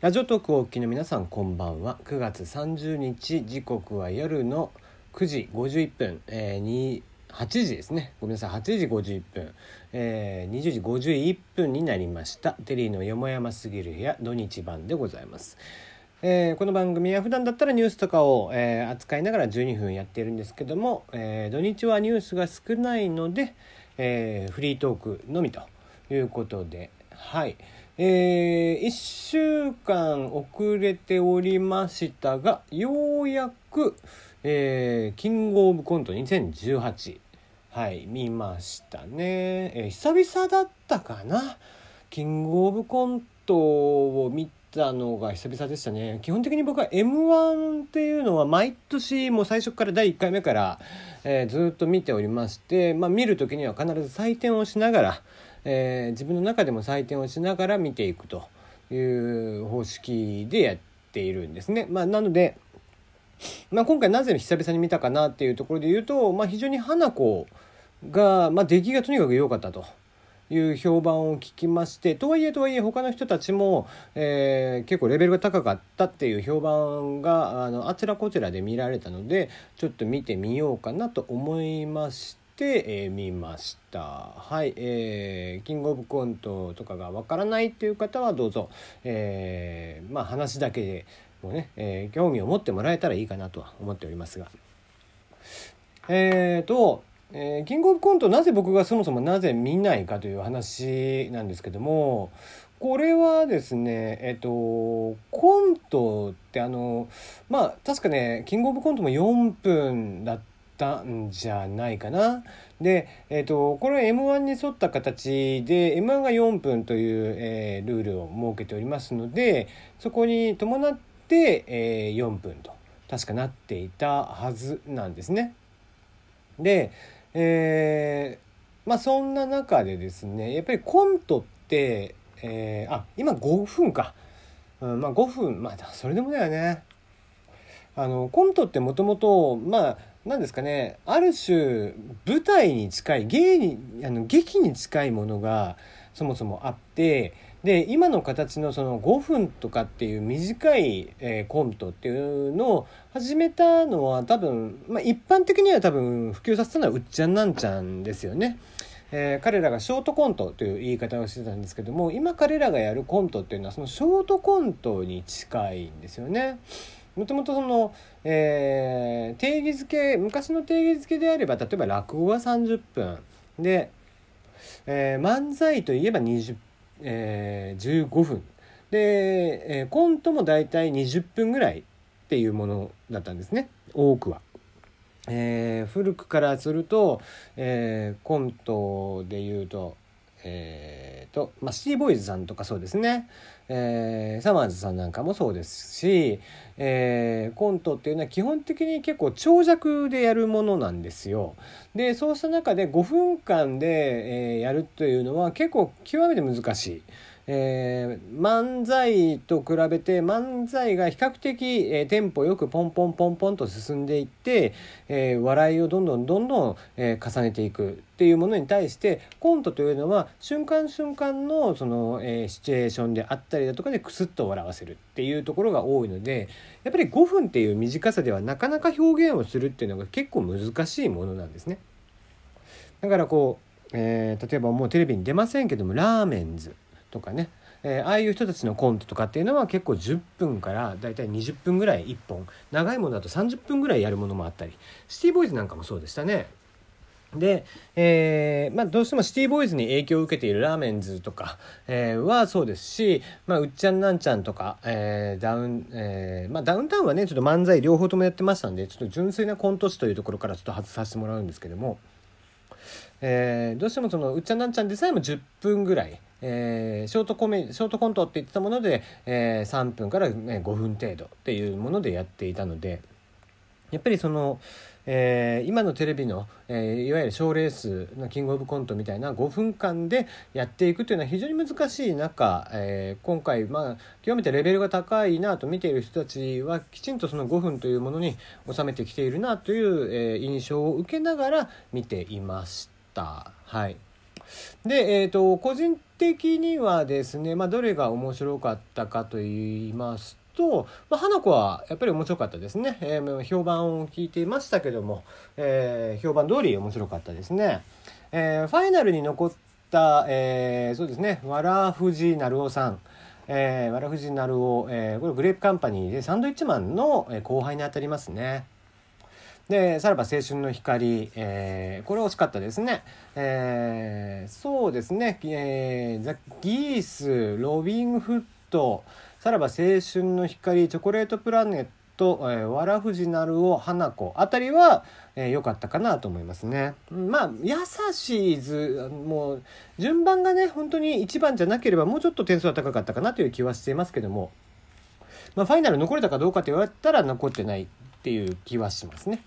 ラジオトークをお聞きの皆さんこんばんは。9月30日時刻は夜の9時51分、えー、に8時ですね。ごめんなさい。8時51分、えー、20時51分になりました。テリーのよもやますぎる部屋土日版でございます。えー、この番組は普段だったらニュースとかを、えー、扱いながら12分やっているんですけども、えー、土日はニュースが少ないので、えフリートークのみということではい。え1週間遅れておりましたがようやく、えキングオブコント2018はい見ましたね、え久々だったかな？キングオブコントを見たのが久々でしたね。基本的に僕は m 1っていうのは毎年もう最初から第1回目から、えー、ずっと見ておりまして、まあ、見る時には必ず採点をしながら、えー、自分の中でも採点をしながら見ていくという方式でやっているんですね。まあ、なのでまあ、今回なぜ久々に見たかなっていうところで言うと、まあ、非常に花子が、まあ、出来がとにかく良かったと。いう評判を聞きましてとはいえとはいえ他の人たちも、えー、結構レベルが高かったっていう評判があのあちらこちらで見られたのでちょっと見てみようかなと思いまして、え、見ました。はい、えー、キングオブコントとかがわからないっていう方はどうぞ、えー、まあ話だけでもね、えー、興味を持ってもらえたらいいかなとは思っておりますが。えーとえー、キングオブコントなぜ僕がそもそもなぜ見ないかという話なんですけどもこれはですねえっとコントってあのまあ確かねキングオブコントも4分だったんじゃないかな。で、えっとこれは m 1に沿った形で m 1が4分という、えー、ルールを設けておりますのでそこに伴って、えー、4分と確かなっていたはずなんですね。でえー、まあそんな中でですねやっぱりコントって、えー、あ今5分か、うん、まあ5分まあそれでもだよねあのコントってもともとまあ何ですかねある種舞台に近い芸にあの劇に近いものがそもそもあってで今の形のその5分とかっていう短い、えー、コントっていうのを始めたのは多分、まあ、一般的には多分普及させたのはうっちゃんなんちゃんですよね。えー、彼らがショートコントという言い方をしてたんですけども今彼らがやるコントっていうのはそのショートコントに近いんですよね。もともとその、えー、定義づけ昔の定義づけであれば例えば落語は30分。で、えー、漫才といえば20えー、15分。で、えー、コントも大体20分ぐらいっていうものだったんですね。多くは。えー、古くからすると、えー、コントで言うとえーとまあ、シティボーイズさんとかそうですね、えー、サマーズさんなんかもそうですし、えー、コントっていうのは基本的に結構長尺でやるものなんですよ。でそうした中で5分間で、えー、やるというのは結構極めて難しい。えー、漫才と比べて漫才が比較的、えー、テンポよくポンポンポンポンと進んでいって、えー、笑いをどんどんどんどん、え、重ねていくっていうものに対してコントというのは瞬間瞬間のその、え、シチュエーションであったりだとかでクスッと笑わせるっていうところが多いのでやっぱり5分っていう短さではなかなか表現をするっていうのが結構難しいものなんですね。だからこう、え、例えばもうテレビに出ませんけどもラーメンズとかね、えー、ああいう人たちのコントとかっていうのは結構10分からだいたい20分ぐらい1本。長いものだと30分ぐらいやるものもあったり。シティボーイズなんかもそうでしたね。で、えーまあ、どうしてもシティボーイズに影響を受けているラーメンズとか、えー、はそうですし、まあ、うっちゃんなんちゃんとか、えーダウンえーまあ、ダウンタウンはねちょっと漫才両方ともやってましたんでちょっと純粋なコント師というところからちょっと外させてもらうんですけども、えー、どうしてもそのうっちゃなんちゃんでさえも10分ぐらい、えー、ショートコメショートコントって言ってたもので、えー、3分から、ね、5分程度っていうものでやっていたのでやっぱりその、えー、今のテレビの、えー、いわゆる賞ーレースのキングオブコントみたいな5分間でやっていくというのは非常に難しい中、えー、今回、まあ、極めてレベルが高いなと見ている人たちはきちんとその5分というものに収めてきているなという、えー、印象を受けながら見ていました。はい。で、えーと、個人的にはですね、まあ、どれが面白かったかと言いますと、まあ、花子はやっぱり面白かったですね、えー、評判を聞いていましたけども、えー、評判通り面白かったですね、えー、ファイナルに残った、えー、そうですねわらふじなるおさん。えー、わらふじなるお、えー、これグレープカンパニーでサンドイッチマンの後輩にあたりますね。で、さらば青春の光、えー、これ惜しかったですね。えー、そうですね、えー、ザ・ギース、ロビン・フット、さらば青春の光、チョコレートプラネット、えー、わらふじなるお、花子あたりは良、えー、かったかなと思いますね。まあ、優しい図、もう、順番がね、本当に1番じゃなければもうちょっと点数は高かったかなという気はしていますけども、まあ、ファイナル残れたかどうかって言われたら残ってないっていう気はしますね。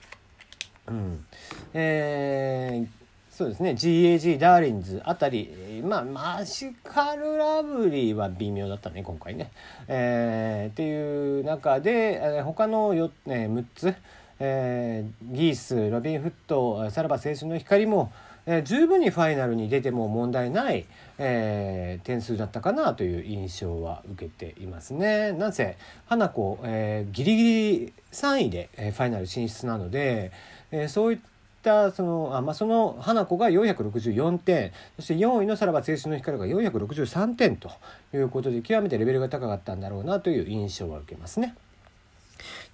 うん、えー、そうですね GAG ダーリンズあたりまあマシカルラブリーは微妙だったね今回ね。えー、っていう中で、えー、他のよ、えー、6つ、えー、ギースロビン・フットさらば青春の光も、えー、十分にファイナルに出ても問題ない、えー、点数だったかなという印象は受けていますね。なんせ花子、えー、ギリギリ3位で、えー、ファイナル進出なので、えー、そういったそのあ、まあ、その花子が464点そして4位のさらば青春の光が463点ということで極めてレベルが高かったんだろうなという印象は受けますね。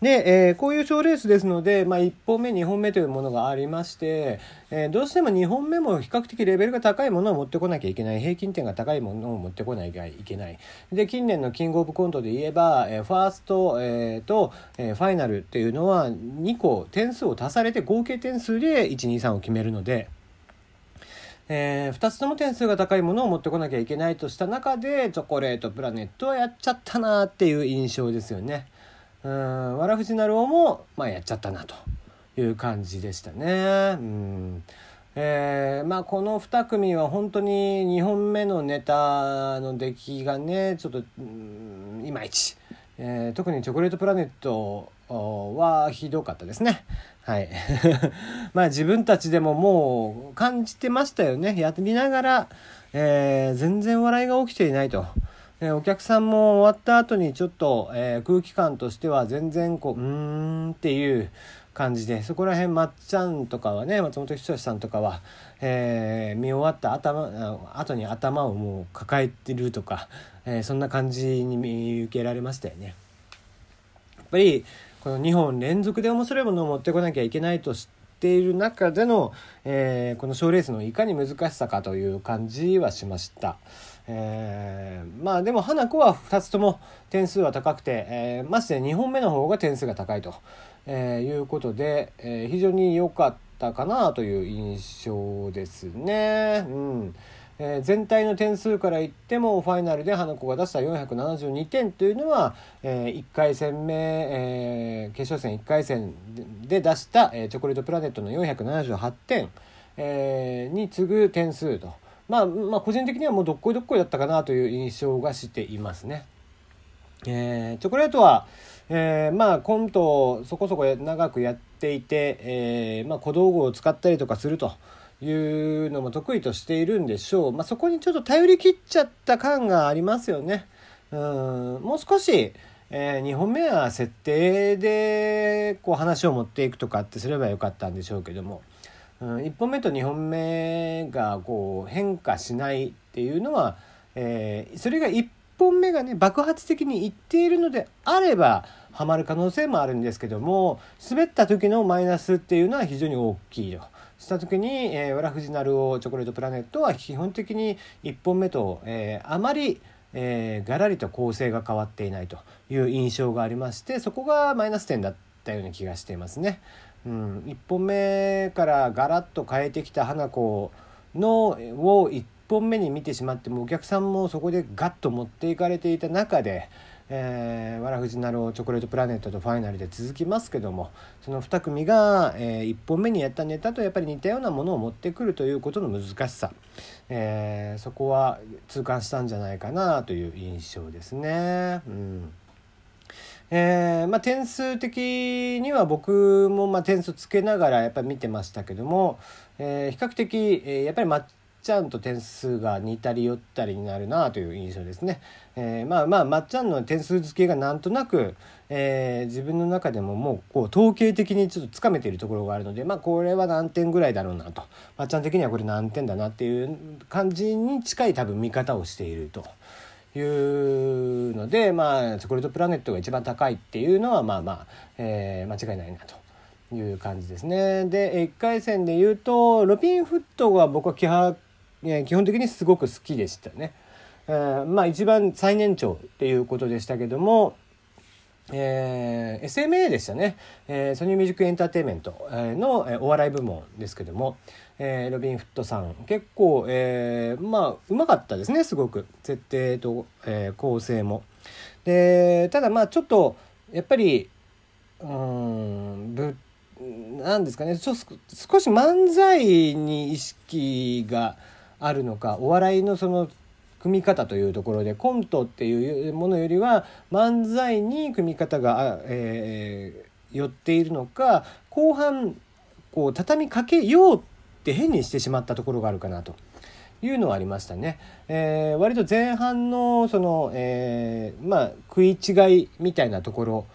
で、えー、こういう賞レースですので、まあ、1本目2本目というものがありまして、えー、どうしても2本目も比較的レベルが高いものを持ってこなきゃいけない平均点が高いものを持ってこなきゃいけないで近年のキングオブコントで言えば、えー、ファースト、えー、と、え、ファイナルっていうのは2個点数を足されて合計点数で123を決めるので。えー、2つとも点数が高いものを持ってこなきゃいけないとした中でチョコレートプラネットはやっちゃったなっていう印象ですよね。うんわらふじなるおも、まあ、やっちゃったなという感じでしたね。うんえー、まあこの2組は本当に2本目のネタの出来がねちょっといまいち、え、特にチョコレートプラネットはひどかったですね。はい。まあ自分たちでももう感じてましたよね。やりながら、えー、全然笑いが起きていないと。えお客さんも終わった後にちょっと、え、空気感としては全然こううーんっていう感じでそこら辺まっちゃんとかはね松本人志さんとかは、え、見終わった頭後に頭をもう抱えてるとか、え、そんな感じに見受けられましたよね。やっぱりこの2本連続で面白いものを持ってこなきゃいけないとしている中での、えー、この賞レースのいかに難しさかという感じはしました。えー、まあでも花子は2つとも点数は高くて、えー、まして2本目の方が点数が高いと、えー、いうことで、えー、非常に良かったかなという印象ですね。うんえー、全体の点数から言ってもファイナルで花子が出した472点というのは、えー、1回戦目、えー、決勝戦1回戦で出した、えー、チョコレートプラネットの478点、えー、に次ぐ点数と。まあ、まあ個人的にはもうどっこいどっこいだったかなという印象がしていますね。えー、チョコレートは、えー、まあコントをそこそこ長くやっていて、えー、まあ小道具を使ったりとかするというのも得意としているんでしょう。まあそこにちょっと頼り切っちゃった感がありますよね。うんもう少し、えー、2本目は設定でこう話を持っていくとかってすればよかったんでしょうけども。うん、1本目と2本目がこう変化しないっていうのは、えー、それが1本目がね爆発的にいっているのであればハマる可能性もあるんですけども滑った時のマイナスっていうのは非常に大きいと。した時に、えー、わらふじなるおチョコレートプラネットは基本的に1本目と、えー、あまり、えー、がらりと構成が変わっていないという印象がありましてそこがマイナス点だったような気がしていますね。うん、1本目からガラッと変えてきた花子のを1本目に見てしまってもお客さんもそこでガッと持っていかれていた中で、えー、わらふじなるチョコレートプラネットとファイナルで続きますけどもその2組が、えー、1本目にやったネタとやっぱり似たようなものを持ってくるということの難しさ、えー、そこは痛感したんじゃないかなという印象ですね。うんえーまあ、点数的には僕もまあ点数つけながらやっぱり見てましたけども、えー、比較的、えー、やっぱりまっちゃんと点数が似たり寄ったりになるなという印象ですね。えー、まあまあまっちゃんの点数付けがなんとなく、えー、自分の中でももうこう統計的にちょっとつかめているところがあるのでまあこれは何点ぐらいだろうなとまっちゃん的にはこれ何点だなっていう感じに近い多分見方をしていると。いうのでまあチョコレートプラネットが一番高いっていうのはまあまあ、えー、間違いないなと。いう感じですね。で1回戦で言うとロビン・フットは僕は基本基本的にすごく好きでしたね。えー、まあ一番最年長っていうことでしたけども、えー、SMA でしたね、えー、ソニーミュージックエンターテインメントのお笑い部門ですけども、えー、ロビン・フットさん結構、えー、まあうまかったですねすごく設定と、えー、構成も。でただまあちょっとやっぱりうんぶなんですかね少し漫才に意識があるのかお笑いのその組み方というところでコントっていうものよりは漫才に組み方が、えー、寄っているのか後半こう畳みかけようって変にしてしまったところがあるかなと。いうのはありましたね。えー、割と前半のその、えー、まあ食い違いみたいなところ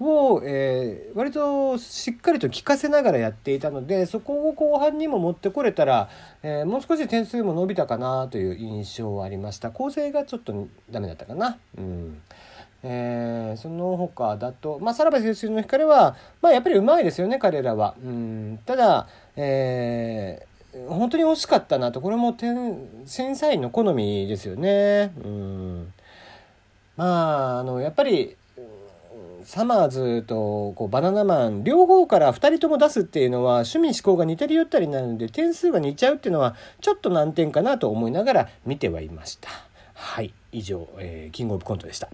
を、えー、割としっかりと聞かせながらやっていたのでそこを後半にも持ってこれたら、えー、もう少し点数も伸びたかなという印象はありました構成がちょっとダメだったかな。うんえー、その他だと、まあ、さらば青春の光は、まあ、やっぱりうまいですよね彼らは。うんただ、えー、本当に惜しかったなとこれも点審査員の好みですよね。うんまああのやっぱりサマーズとこうバナナマン両方から2人とも出すっていうのは趣味思考が似てるよったりなので点数が似ちゃうっていうのはちょっと難点かなと思いながら見てはいました。はい以上、えー、キングオブコントでした。